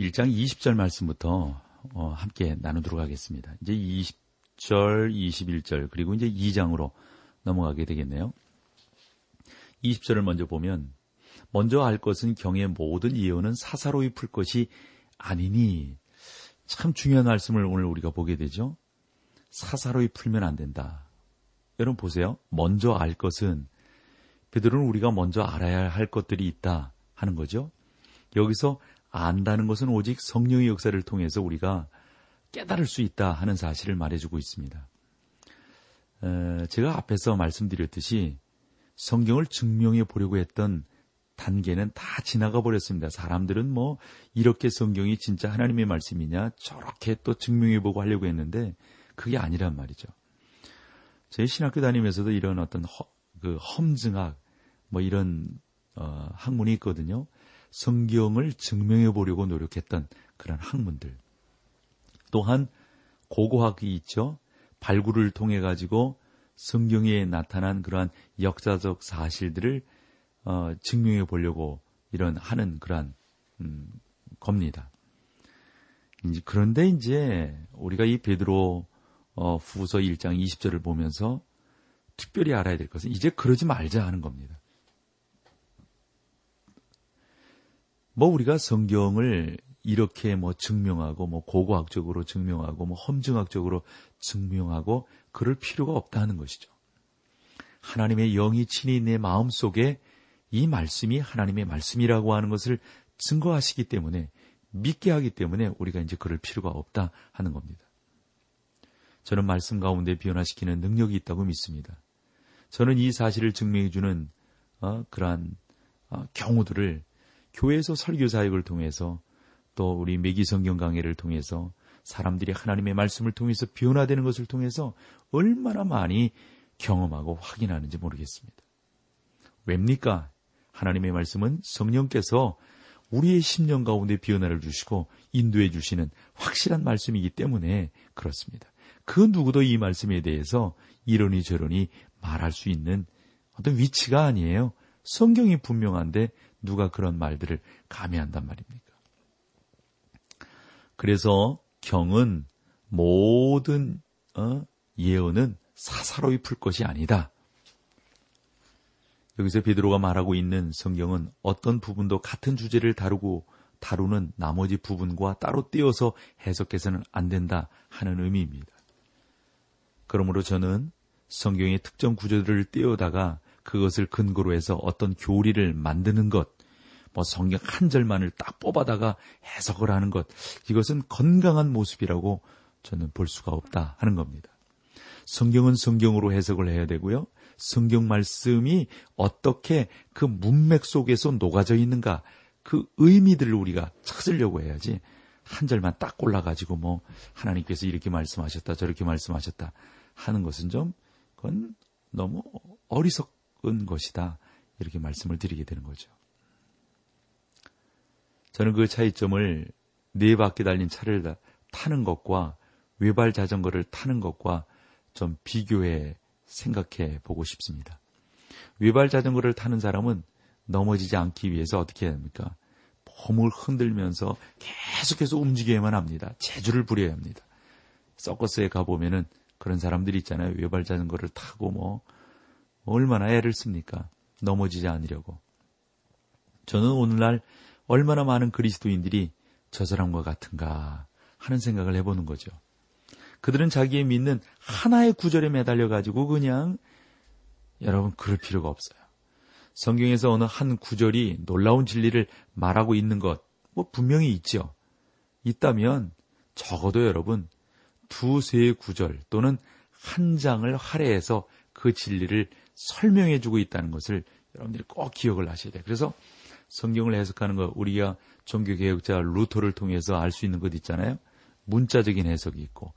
1장 20절 말씀부터 어, 함께 나누도록 하겠습니다. 이제 20절, 21절 그리고 이제 2장으로 넘어가게 되겠네요. 20절을 먼저 보면 먼저 알 것은 경의 모든 예언은 사사로이 풀 것이 아니니 참 중요한 말씀을 오늘 우리가 보게 되죠. 사사로이 풀면 안 된다. 여러분 보세요. 먼저 알 것은 베드로는 우리가 먼저 알아야 할 것들이 있다 하는 거죠. 여기서 안다는 것은 오직 성령의 역사를 통해서 우리가 깨달을 수 있다 하는 사실을 말해주고 있습니다. 제가 앞에서 말씀드렸듯이 성경을 증명해 보려고 했던 단계는 다 지나가 버렸습니다. 사람들은 뭐 이렇게 성경이 진짜 하나님의 말씀이냐 저렇게 또 증명해 보고 하려고 했는데 그게 아니란 말이죠. 제 신학교 다니면서도 이런 어떤 허, 그 험증학 뭐 이런 어, 학문이 있거든요. 성경을 증명해 보려고 노력했던 그런 학문들. 또한 고고학이 있죠. 발굴을 통해 가지고 성경에 나타난 그러한 역사적 사실들을 어, 증명해 보려고 이런 하는 그러한 음, 겁니다. 이제 그런데 이제 우리가 이 베드로 어, 후서 1장 20절을 보면서 특별히 알아야 될 것은 이제 그러지 말자 하는 겁니다. 뭐 우리가 성경을 이렇게 뭐 증명하고 뭐 고고학적으로 증명하고 뭐 험증학적으로 증명하고 그럴 필요가 없다는 것이죠. 하나님의 영이 친히 내 마음 속에 이 말씀이 하나님의 말씀이라고 하는 것을 증거하시기 때문에 믿게 하기 때문에 우리가 이제 그럴 필요가 없다 하는 겁니다. 저는 말씀 가운데 변화시키는 능력이 있다고 믿습니다. 저는 이 사실을 증명해주는 어, 그러한 어, 경우들을 교회에서 설교 사역을 통해서 또 우리 매기 성경 강해를 통해서 사람들이 하나님의 말씀을 통해서 변화되는 것을 통해서 얼마나 많이 경험하고 확인하는지 모르겠습니다. 왜입니까? 하나님의 말씀은 성령께서 우리의 심령 가운데 변화를 주시고 인도해 주시는 확실한 말씀이기 때문에 그렇습니다. 그 누구도 이 말씀에 대해서 이러니 저러니 말할 수 있는 어떤 위치가 아니에요. 성경이 분명한데 누가 그런 말들을 감히 한단 말입니까? 그래서 경은 모든 어, 예언은 사사로이 풀 것이 아니다. 여기서 베드로가 말하고 있는 성경은 어떤 부분도 같은 주제를 다루고 다루는 나머지 부분과 따로 떼어서 해석해서는 안 된다 하는 의미입니다. 그러므로 저는 성경의 특정 구조들을 떼어다가 그것을 근거로 해서 어떤 교리를 만드는 것, 뭐 성경 한 절만을 딱 뽑아다가 해석을 하는 것, 이것은 건강한 모습이라고 저는 볼 수가 없다 하는 겁니다. 성경은 성경으로 해석을 해야 되고요. 성경 말씀이 어떻게 그 문맥 속에서 녹아져 있는가, 그 의미들을 우리가 찾으려고 해야지, 한 절만 딱 골라가지고 뭐, 하나님께서 이렇게 말씀하셨다, 저렇게 말씀하셨다 하는 것은 좀, 그건 너무 어리석 은 것이다. 이렇게 말씀을 드리게 되는 거죠. 저는 그 차이점을 네 바퀴 달린 차를 타는 것과 외발 자전거를 타는 것과 좀 비교해 생각해 보고 싶습니다. 외발 자전거를 타는 사람은 넘어지지 않기 위해서 어떻게 해야 합니까? 몸을 흔들면서 계속해서 움직여야만 합니다. 재주를 부려야 합니다. 서커스에 가보면은 그런 사람들이 있잖아요. 외발 자전거를 타고 뭐 얼마나 애를 씁니까? 넘어지지 않으려고. 저는 오늘날 얼마나 많은 그리스도인들이 저 사람과 같은가 하는 생각을 해보는 거죠. 그들은 자기의 믿는 하나의 구절에 매달려 가지고 그냥 여러분 그럴 필요가 없어요. 성경에서 어느 한 구절이 놀라운 진리를 말하고 있는 것, 뭐 분명히 있죠. 있다면 적어도 여러분 두세 구절 또는 한 장을 할애해서 그 진리를 설명해 주고 있다는 것을 여러분들이 꼭 기억을 하셔야 돼요. 그래서 성경을 해석하는 거 우리가 종교개혁자 루터를 통해서 알 수 있는 것 있잖아요. 문자적인 해석이 있고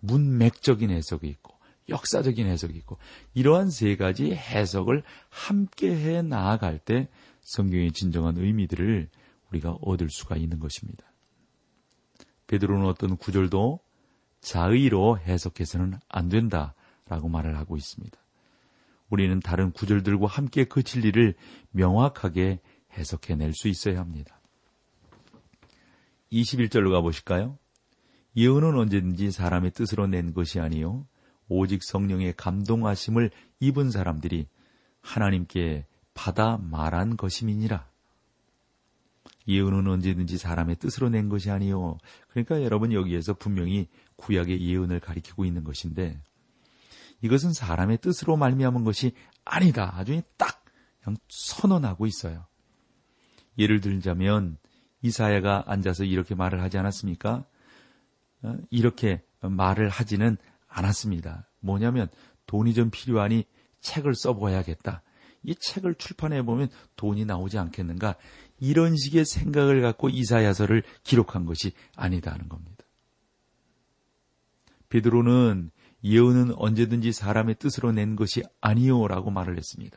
문맥적인 해석이 있고 역사적인 해석이 있고 이러한 세 가지 해석을 함께 해 나아갈 때 성경의 진정한 의미들을 우리가 얻을 수가 있는 것입니다. 베드로는 어떤 구절도 자의로 해석해서는 안 된다라고 말을 하고 있습니다. 우리는 다른 구절들과 함께 그 진리를 명확하게 해석해낼 수 있어야 합니다. 21절로 가보실까요? 예언은 언제든지 사람의 뜻으로 낸 것이 아니요 오직 성령의 감동하심을 입은 사람들이 하나님께 받아 말한 것임이니라. 예언은 언제든지 사람의 뜻으로 낸 것이 아니요. 그러니까 여러분 여기에서 분명히 구약의 예언을 가리키고 있는 것인데 이것은 사람의 뜻으로 말미암은 것이 아니다. 아주 딱 그냥 선언하고 있어요. 예를 들자면 이사야가 앉아서 이렇게 말을 하지 않았습니까? 어, 이렇게 말을 하지는 않았습니다. 뭐냐면 돈이 좀 필요하니 책을 써보아야겠다. 이 책을 출판해 보면 돈이 나오지 않겠는가? 이런 식의 생각을 갖고 이사야서를 기록한 것이 아니다는 겁니다. 베드로는 예언은 언제든지 사람의 뜻으로 낸 것이 아니요라고 말을 했습니다.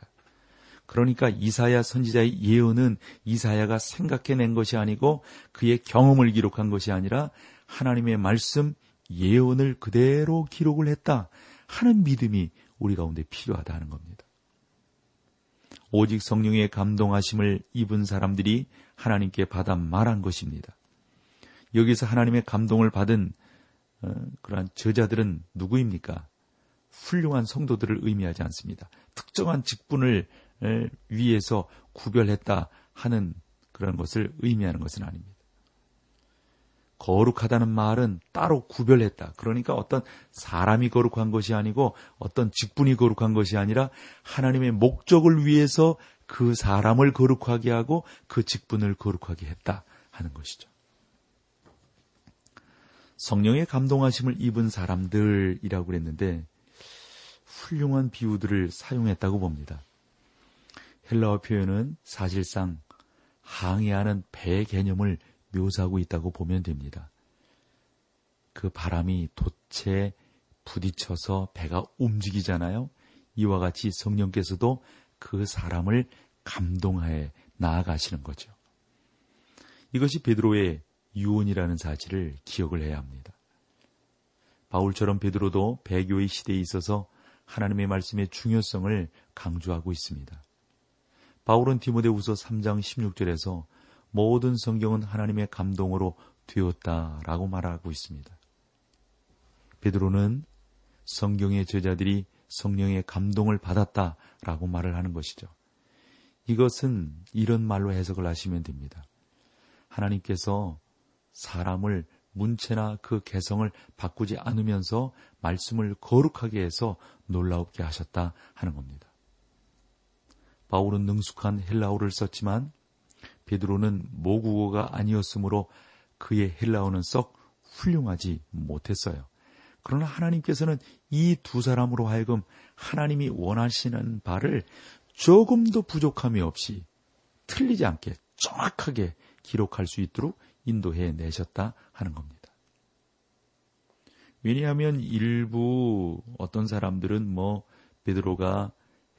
그러니까 이사야 선지자의 예언은 이사야가 생각해낸 것이 아니고 그의 경험을 기록한 것이 아니라 하나님의 말씀 예언을 그대로 기록을 했다 하는 믿음이 우리 가운데 필요하다는 겁니다. 오직 성령의 감동하심을 입은 사람들이 하나님께 받아 말한 것입니다. 여기서 하나님의 감동을 받은 어, 그러한 저자들은 누구입니까? 훌륭한 성도들을 의미하지 않습니다. 특정한 직분을 위해서 구별했다 하는 그런 것을 의미하는 것은 아닙니다. 거룩하다는 말은 따로 구별했다. 그러니까 어떤 사람이 거룩한 것이 아니고 어떤 직분이 거룩한 것이 아니라 하나님의 목적을 위해서 그 사람을 거룩하게 하고 그 직분을 거룩하게 했다 하는 것이죠. 성령의 감동하심을 입은 사람들이라고 그랬는데 훌륭한 비유들을 사용했다고 봅니다. 헬라어 표현은 사실상 항해하는 배 개념을 묘사하고 있다고 보면 됩니다. 그 바람이 돛에 부딪혀서 배가 움직이잖아요. 이와 같이 성령께서도 그 사람을 감동하에 나아가시는 거죠. 이것이 베드로의 유언이라는 사실을 기억을 해야 합니다. 바울처럼 베드로도 배교의 시대에 있어서 하나님의 말씀의 중요성을 강조하고 있습니다. 바울은 디모데후서 3장 16절에서 모든 성경은 하나님의 감동으로 되었다라고 말하고 있습니다. 베드로는 성경의 저자들이 성령의 감동을 받았다라고 말을 하는 것이죠. 이것은 이런 말로 해석을 하시면 됩니다. 하나님께서 사람을 문체나 그 개성을 바꾸지 않으면서 말씀을 거룩하게 해서 놀라웁게 하셨다 하는 겁니다. 바울은 능숙한 헬라어를 썼지만 베드로는 모국어가 아니었으므로 그의 헬라어는 썩 훌륭하지 못했어요. 그러나 하나님께서는 이 두 사람으로 하여금 하나님이 원하시는 바를 조금도 부족함이 없이 틀리지 않게 정확하게 기록할 수 있도록 인도해 내셨다 하는 겁니다. 왜냐하면 일부 어떤 사람들은 뭐 베드로가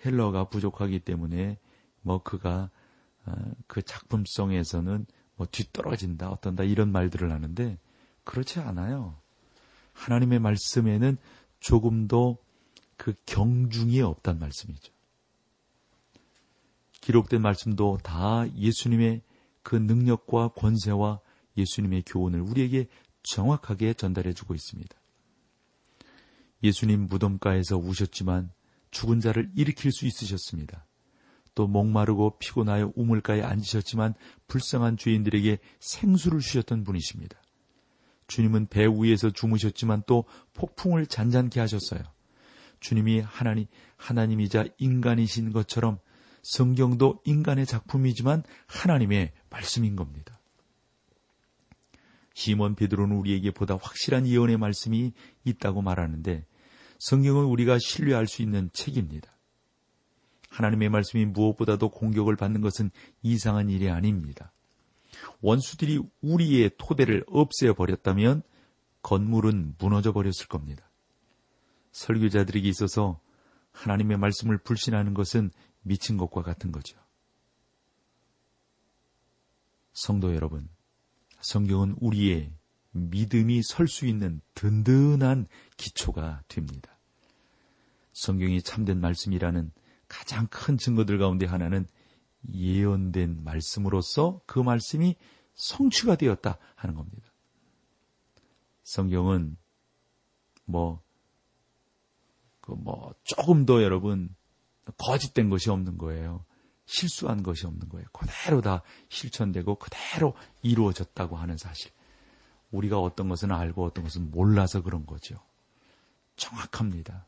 헬러가 부족하기 때문에 뭐 그가 어, 그 작품성에서는 뭐 뒤떨어진다 어떤다 이런 말들을 하는데 그렇지 않아요. 하나님의 말씀에는 조금도 그 경중이 없단 말씀이죠. 기록된 말씀도 다 예수님의 그 능력과 권세와 예수님의 교훈을 우리에게 정확하게 전달해 주고 있습니다. 예수님 무덤가에서 우셨지만 죽은 자를 일으킬 수 있으셨습니다. 또 목마르고 피곤하여 우물가에 앉으셨지만 불쌍한 죄인들에게 생수를 주셨던 분이십니다. 주님은 배 위에서 주무셨지만 또 폭풍을 잔잔케 하셨어요. 주님이 하나님, 하나님이자 인간이신 것처럼 성경도 인간의 작품이지만 하나님의 말씀인 겁니다. 시몬 베드로는 우리에게 보다 확실한 예언의 말씀이 있다고 말하는데 성경은 우리가 신뢰할 수 있는 책입니다. 하나님의 말씀이 무엇보다도 공격을 받는 것은 이상한 일이 아닙니다. 원수들이 우리의 토대를 없애어 버렸다면 건물은 무너져 버렸을 겁니다. 설교자들에게 있어서 하나님의 말씀을 불신하는 것은 미친 것과 같은 거죠. 성도 여러분, 성경은 우리의 믿음이 설 수 있는 든든한 기초가 됩니다. 성경이 참된 말씀이라는 가장 큰 증거들 가운데 하나는 예언된 말씀으로서 그 말씀이 성취가 되었다 하는 겁니다. 성경은 뭐, 그 뭐, 조금 더 여러분, 거짓된 것이 없는 거예요. 실수한 것이 없는 거예요. 그대로 다 실천되고 그대로 이루어졌다고 하는 사실. 우리가 어떤 것은 알고 어떤 것은 몰라서 그런 거죠. 정확합니다.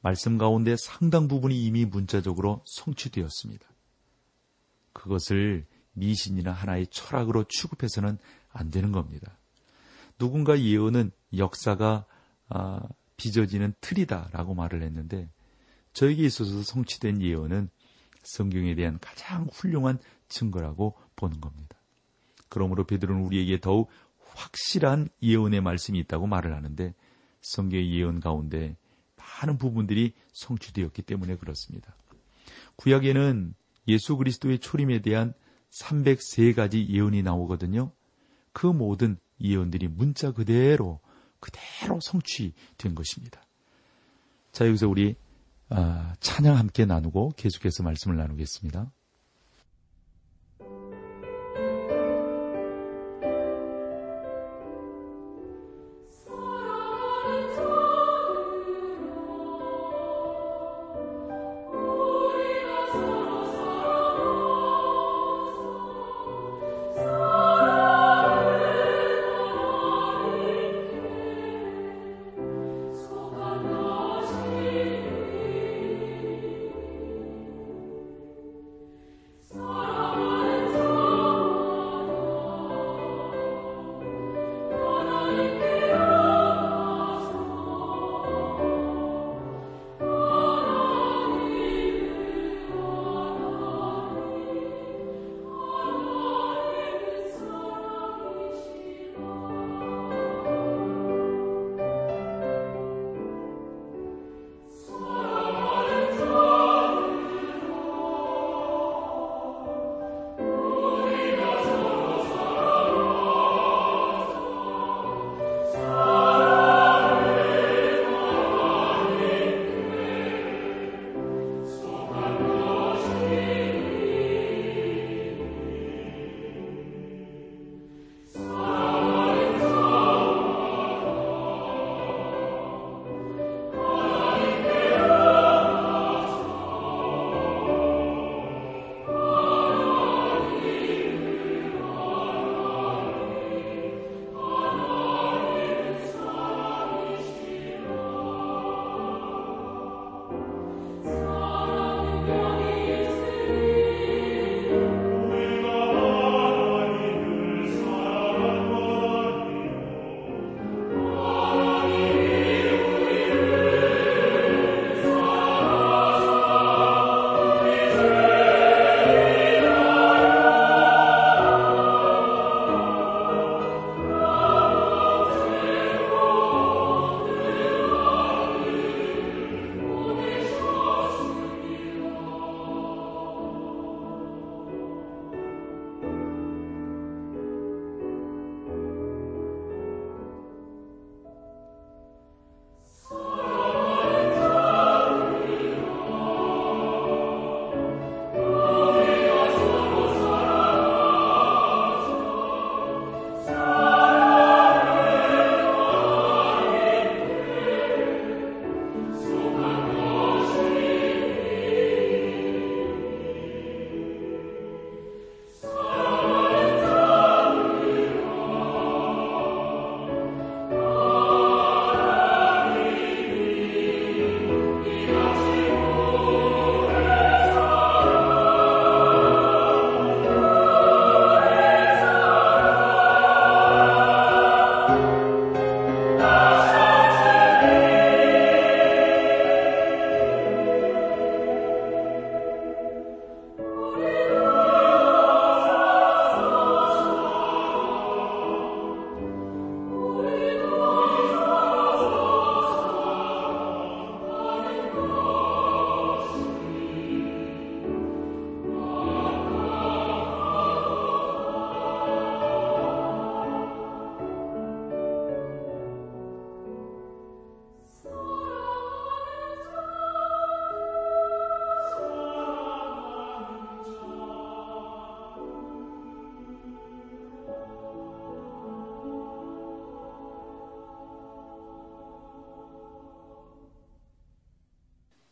말씀 가운데 상당 부분이 이미 문자적으로 성취되었습니다. 그것을 미신이나 하나의 철학으로 취급해서는 안 되는 겁니다. 누군가 예언은 역사가 아, 빚어지는 틀이다라고 말을 했는데 저에게 있어서 성취된 예언은 성경에 대한 가장 훌륭한 증거라고 보는 겁니다. 그러므로 베드로는 우리에게 더욱 확실한 예언의 말씀이 있다고 말을 하는데 성경의 예언 가운데 많은 부분들이 성취되었기 때문에 그렇습니다. 구약에는 예수 그리스도의 초림에 대한 303가지 예언이 나오거든요. 그 모든 예언들이 문자 그대로 그대로 성취된 것입니다. 자 여기서 우리 아, 찬양 함께 나누고 계속해서 말씀을 나누겠습니다.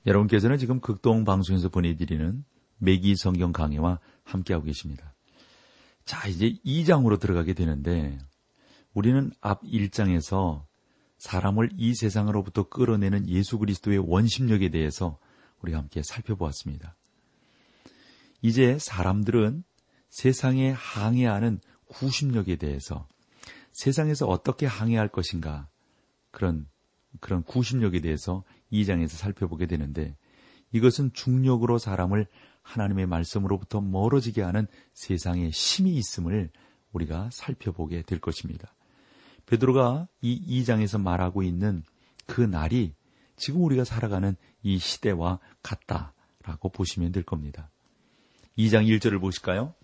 여러분께서는 지금 극동 방송에서 보내드리는 매기 성경 강해와 함께하고 계십니다. 자, 이제 2장으로 들어가게 되는데 우리는 앞 1장에서 사람을 이 세상으로부터 끌어내는 예수 그리스도의 원심력에 대해서 우리가 함께 살펴보았습니다. 이제 사람들은 세상에 항해하는 구심력에 대해서 세상에서 어떻게 항해할 것인가 그런 그런 구심력에 대해서 2장에서 살펴보게 되는데 이것은 중력으로 사람을 하나님의 말씀으로부터 멀어지게 하는 세상의 심이 있음을 우리가 살펴보게 될 것입니다. 베드로가 이 2장에서 말하고 있는 그 날이 지금 우리가 살아가는 이 시대와 같다라고 보시면 될 겁니다. 2장 1절을 보실까요?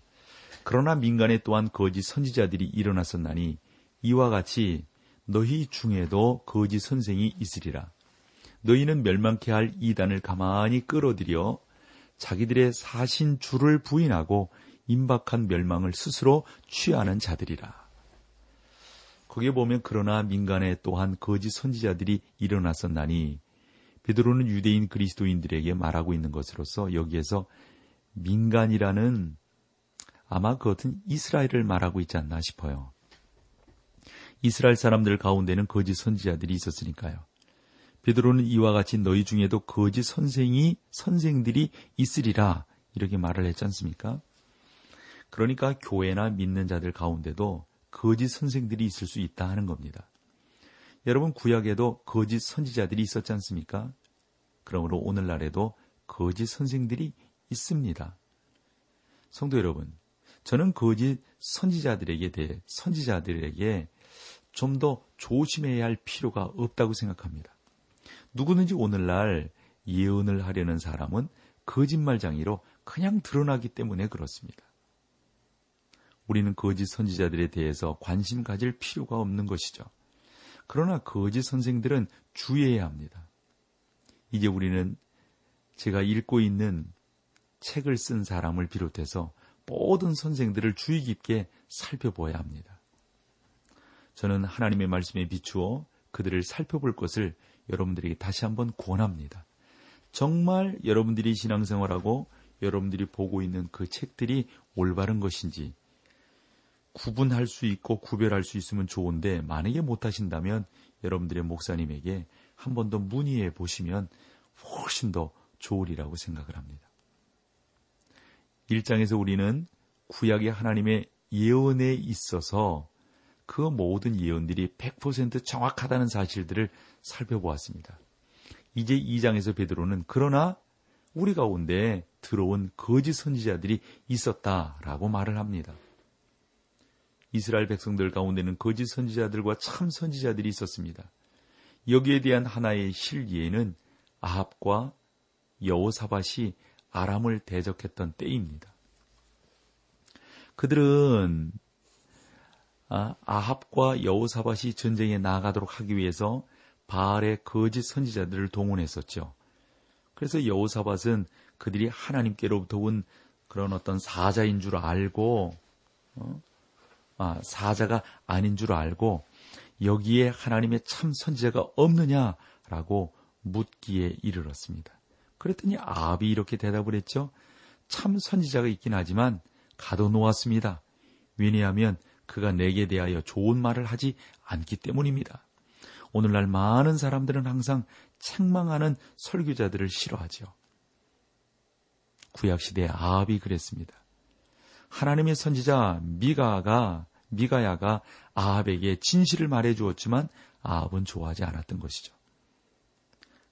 그러나 민간에 또한 거짓 선지자들이 일어났었나니 이와 같이 너희 중에도 거짓 선생이 있으리라. 너희는 멸망케 할 이단을 가만히 끌어들여 자기들의 사신 주를 부인하고 임박한 멸망을 스스로 취하는 자들이라. 거기에 보면 그러나 민간에 또한 거짓 선지자들이 일어났었나니 베드로는 유대인 그리스도인들에게 말하고 있는 것으로서 여기에서 민간이라는 아마 그것은 이스라엘을 말하고 있지 않나 싶어요. 이스라엘 사람들 가운데는 거짓 선지자들이 있었으니까요. 베드로는 이와 같이 너희 중에도 거짓 선생이 선생들이 있으리라 이렇게 말을 했지 않습니까? 그러니까 교회나 믿는 자들 가운데도 거짓 선생들이 있을 수 있다 하는 겁니다. 여러분 구약에도 거짓 선지자들이 있었지 않습니까? 그러므로 오늘날에도 거짓 선생들이 있습니다. 성도 여러분, 저는 거짓 선지자들에게 대해 선지자들에게 좀 더 조심해야 할 필요가 없다고 생각합니다. 누구든지 오늘날 예언을 하려는 사람은 거짓말장이로 그냥 드러나기 때문에 그렇습니다. 우리는 거짓 선지자들에 대해서 관심 가질 필요가 없는 것이죠. 그러나 거짓 선생들은 주의해야 합니다. 이제 우리는 제가 읽고 있는 책을 쓴 사람을 비롯해서 모든 선생들을 주의 깊게 살펴보아야 합니다. 저는 하나님의 말씀에 비추어 그들을 살펴볼 것을 여러분들에게 다시 한번 권합니다. 정말 여러분들이 신앙생활하고 여러분들이 보고 있는 그 책들이 올바른 것인지 구분할 수 있고 구별할 수 있으면 좋은데 만약에 못하신다면 여러분들의 목사님에게 한 번 더 문의해 보시면 훨씬 더 좋으리라고 생각을 합니다. 1장에서 우리는 구약의 하나님의 예언에 있어서 그 모든 예언들이 100% 정확하다는 사실들을 살펴보았습니다. 이제 2장에서 베드로는 그러나 우리 가운데 들어온 거짓 선지자들이 있었다라고 말을 합니다. 이스라엘 백성들 가운데는 거짓 선지자들과 참 선지자들이 있었습니다. 여기에 대한 하나의 실기에는 아합과 여호사밭이 아람을 대적했던 때입니다. 그들은 아, 아합과 여호사밭이 전쟁에 나가도록 하기 위해서 바알의 거짓 선지자들을 동원했었죠. 그래서 여호사밭은 그들이 하나님께로부터 온 그런 어떤 사자인 줄 알고 어? 아, 사자가 아닌 줄 알고 여기에 하나님의 참 선지자가 없느냐라고 묻기에 이르렀습니다. 그랬더니 아합이 이렇게 대답을 했죠. 참 선지자가 있긴 하지만 가둬놓았습니다. 왜냐하면 그가 내게 대하여 좋은 말을 하지 않기 때문입니다. 오늘날 많은 사람들은 항상 책망하는 설교자들을 싫어하죠. 구약시대 아합이 그랬습니다. 하나님의 선지자 미가가 미가야가 아합에게 진실을 말해 주었지만 아합은 좋아하지 않았던 것이죠.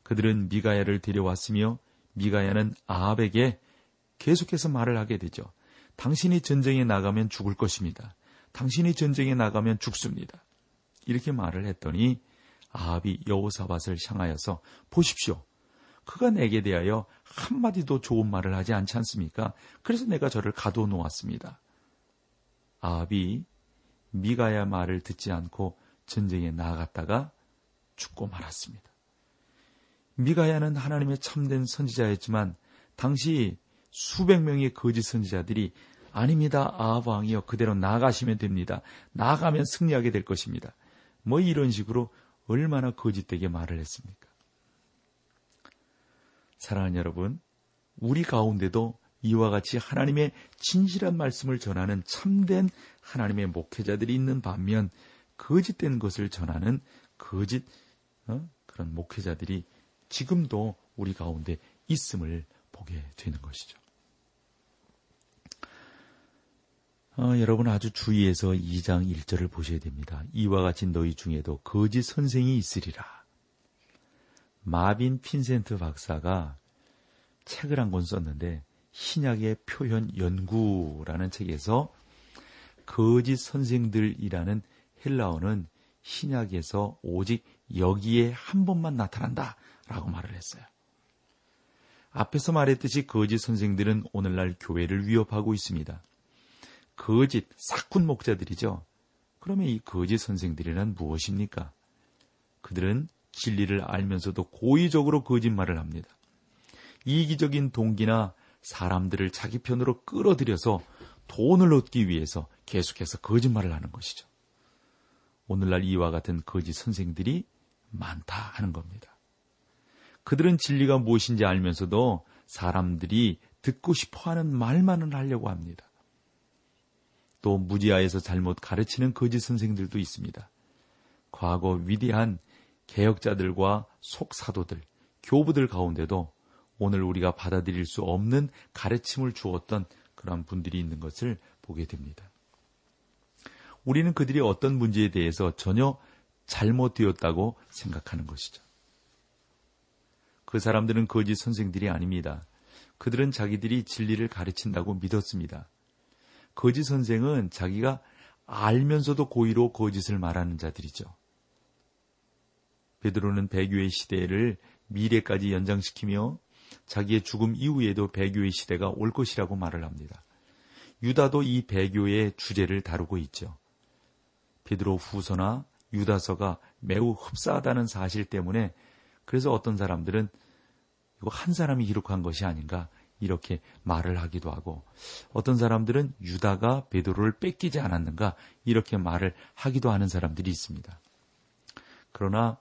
그들은 미가야를 데려왔으며 미가야는 아합에게 계속해서 말을 하게 되죠. 당신이 전쟁에 나가면 죽을 것입니다. 당신이 전쟁에 나가면 죽습니다. 이렇게 말을 했더니 아합이 여호사밧을 향하여서 보십시오. 그가 내게 대하여 한마디도 좋은 말을 하지 않지 않습니까? 그래서 내가 저를 가둬 놓았습니다. 아합이 미가야 말을 듣지 않고 전쟁에 나아갔다가 죽고 말았습니다. 미가야는 하나님의 참된 선지자였지만 당시 수백 명의 거짓 선지자들이 아닙니다. 아합 왕이여 그대로 나가시면 됩니다. 나가면 승리하게 될 것입니다. 뭐 이런 식으로 얼마나 거짓되게 말을 했습니까? 사랑하는 여러분, 우리 가운데도 이와 같이 하나님의 진실한 말씀을 전하는 참된 하나님의 목회자들이 있는 반면 거짓된 것을 전하는 거짓 어? 그런 목회자들이 지금도 우리 가운데 있음을 보게 되는 것이죠. 어, 여러분 아주 주의해서 2장 1절을 보셔야 됩니다. 이와 같이 너희 중에도 거짓 선생이 있으리라. 마빈 핀센트 박사가 책을 한 권 썼는데 신약의 표현 연구라는 책에서 거짓 선생들이라는 헬라어는 신약에서 오직 여기에 한 번만 나타난다 라고 말을 했어요. 앞에서 말했듯이 거짓 선생들은 오늘날 교회를 위협하고 있습니다. 거짓, 사꾼 목자들이죠. 그러면 이 거짓 선생들이란 무엇입니까? 그들은 진리를 알면서도 고의적으로 거짓말을 합니다. 이기적인 동기나 사람들을 자기 편으로 끌어들여서 돈을 얻기 위해서 계속해서 거짓말을 하는 것이죠. 오늘날 이와 같은 거짓 선생들이 많다 하는 겁니다. 그들은 진리가 무엇인지 알면서도 사람들이 듣고 싶어 하는 말만을 하려고 합니다. 또 무지하에서 잘못 가르치는 거짓 선생들도 있습니다. 과거 위대한 개혁자들과 속사도들, 교부들 가운데도 오늘 우리가 받아들일 수 없는 가르침을 주었던 그런 분들이 있는 것을 보게 됩니다. 우리는 그들이 어떤 문제에 대해서 전혀 잘못되었다고 생각하는 것이죠. 그 사람들은 거짓 선생들이 아닙니다. 그들은 자기들이 진리를 가르친다고 믿었습니다. 거짓 선생은 자기가 알면서도 고의로 거짓을 말하는 자들이죠. 베드로는 배교의 시대를 미래까지 연장시키며 자기의 죽음 이후에도 배교의 시대가 올 것이라고 말을 합니다. 유다도 이 배교의 주제를 다루고 있죠. 베드로 후서나 유다서가 매우 흡사하다는 사실 때문에 그래서 어떤 사람들은 이거 한 사람이 기록한 것이 아닌가 이렇게 말을 하기도 하고 어떤 사람들은 유다가 베드로를 뺏기지 않았는가 이렇게 말을 하기도 하는 사람들이 있습니다. 그러나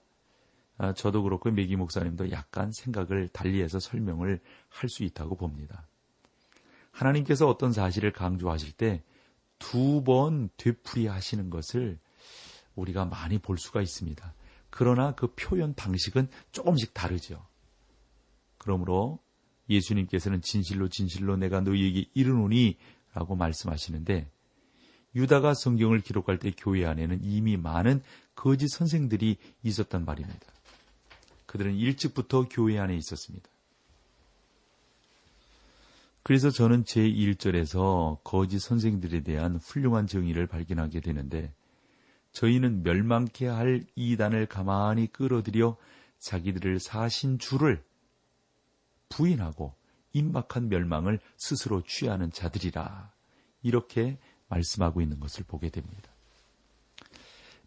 아, 저도 그렇고 메기 목사님도 약간 생각을 달리해서 설명을 할 수 있다고 봅니다. 하나님께서 어떤 사실을 강조하실 때 두 번 되풀이 하시는 것을 우리가 많이 볼 수가 있습니다. 그러나 그 표현 방식은 조금씩 다르죠. 그러므로 예수님께서는 진실로 진실로 내가 너희에게 이르노니 라고 말씀하시는데 유다가 성경을 기록할 때 교회 안에는 이미 많은 거짓 선생들이 있었단 말입니다. 그들은 일찍부터 교회 안에 있었습니다. 그래서 저는 제 1절에서 거짓 선생들에 대한 훌륭한 정의를 발견하게 되는데 저희는 멸망케 할 이단을 가만히 끌어들여 자기들을 사신 주를 부인하고 임박한 멸망을 스스로 취하는 자들이라 이렇게 말씀하고 있는 것을 보게 됩니다.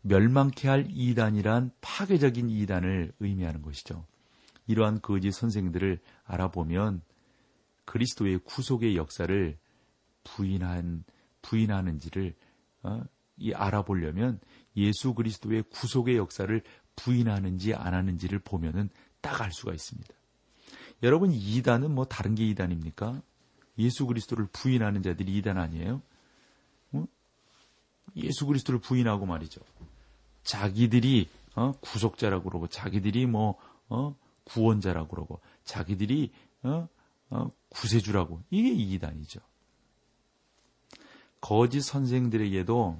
멸망케 할 이단이란 파괴적인 이단을 의미하는 것이죠. 이러한 거짓 선생들을 알아보면 그리스도의 구속의 역사를 부인한 부인하는지를 어, 이 알아보려면 예수 그리스도의 구속의 역사를 부인하는지 안 하는지를 보면은 딱 알 수가 있습니다. 여러분 이단은 뭐 다른 게 이단입니까? 예수 그리스도를 부인하는 자들이 이단 아니에요? 어? 예수 그리스도를 부인하고 말이죠. 자기들이 어? 구속자라고 그러고 자기들이 뭐 어? 구원자라고 그러고 자기들이 어? 어? 구세주라고 이게 이단이죠. 거짓 선생들에게도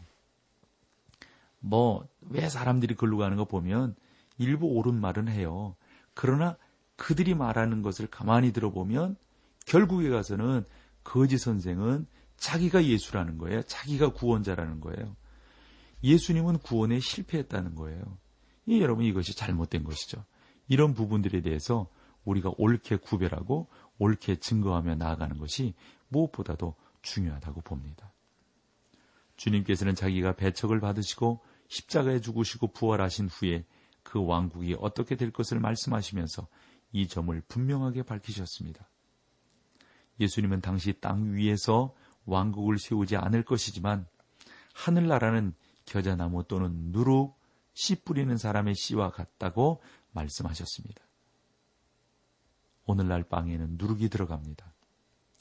뭐 왜 사람들이 글로 가는 거 보면 일부 옳은 말은 해요. 그러나 그들이 말하는 것을 가만히 들어보면 결국에 가서는 거짓 선생은 자기가 예수라는 거예요. 자기가 구원자라는 거예요. 예수님은 구원에 실패했다는 거예요. 이 여러분 이것이 잘못된 것이죠. 이런 부분들에 대해서 우리가 옳게 구별하고 옳게 증거하며 나아가는 것이 무엇보다도 중요하다고 봅니다. 주님께서는 자기가 배척을 받으시고 십자가에 죽으시고 부활하신 후에 그 왕국이 어떻게 될 것을 말씀하시면서 이 점을 분명하게 밝히셨습니다. 예수님은 당시 땅 위에서 왕국을 세우지 않을 것이지만 하늘나라는 겨자나무 또는 누룩, 씨 뿌리는 사람의 씨와 같다고 말씀하셨습니다. 오늘날 빵에는 누룩이 들어갑니다.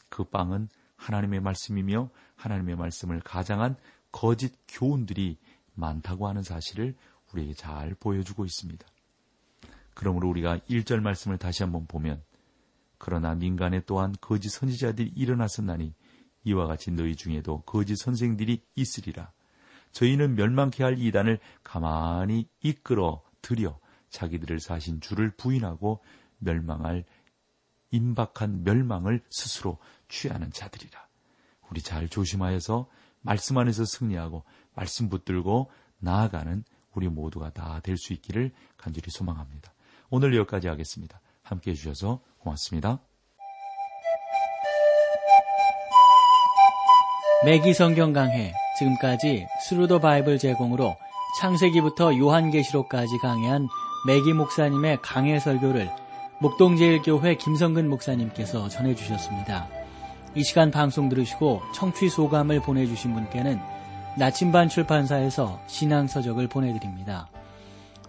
그 빵은 하나님의 말씀이며 하나님의 말씀을 가장한 거짓 교훈들이 많다고 하는 사실을 우리에게 잘 보여주고 있습니다. 그러므로 우리가 1절 말씀을 다시 한번 보면 그러나 민간에 또한 거짓 선지자들이 일어났었나니 이와 같이 너희 중에도 거짓 선생들이 있으리라. 저희는 멸망케 할 이단을 가만히 이끌어 들여 자기들을 사신 주를 부인하고 멸망할 임박한 멸망을 스스로 취하는 자들이라. 우리 잘 조심하여서 말씀 안에서 승리하고 말씀 붙들고 나아가는 우리 모두가 다 될 수 있기를 간절히 소망합니다. 오늘 여기까지 하겠습니다. 함께 해주셔서 고맙습니다. 맥기 성경 강해 지금까지 Thru the Bible 제공으로 창세기부터 요한계시록까지 강해한 맥기 목사님의 강해 설교를 목동제일교회 김성근 목사님께서 전해주셨습니다. 이 시간 방송 들으시고 청취 소감을 보내주신 분께는 나침반 출판사에서 신앙서적을 보내드립니다.